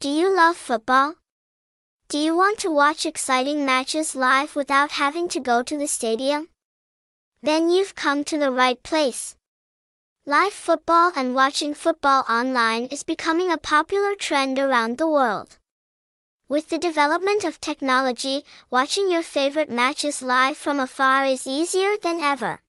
Do you love football? Do you want to watch exciting matches live without having to go to the stadium? Then you've come to the right place. Live football and watching football online is becoming a popular trend around the world. With the development of technology, watching your favorite matches live from afar is easier than ever.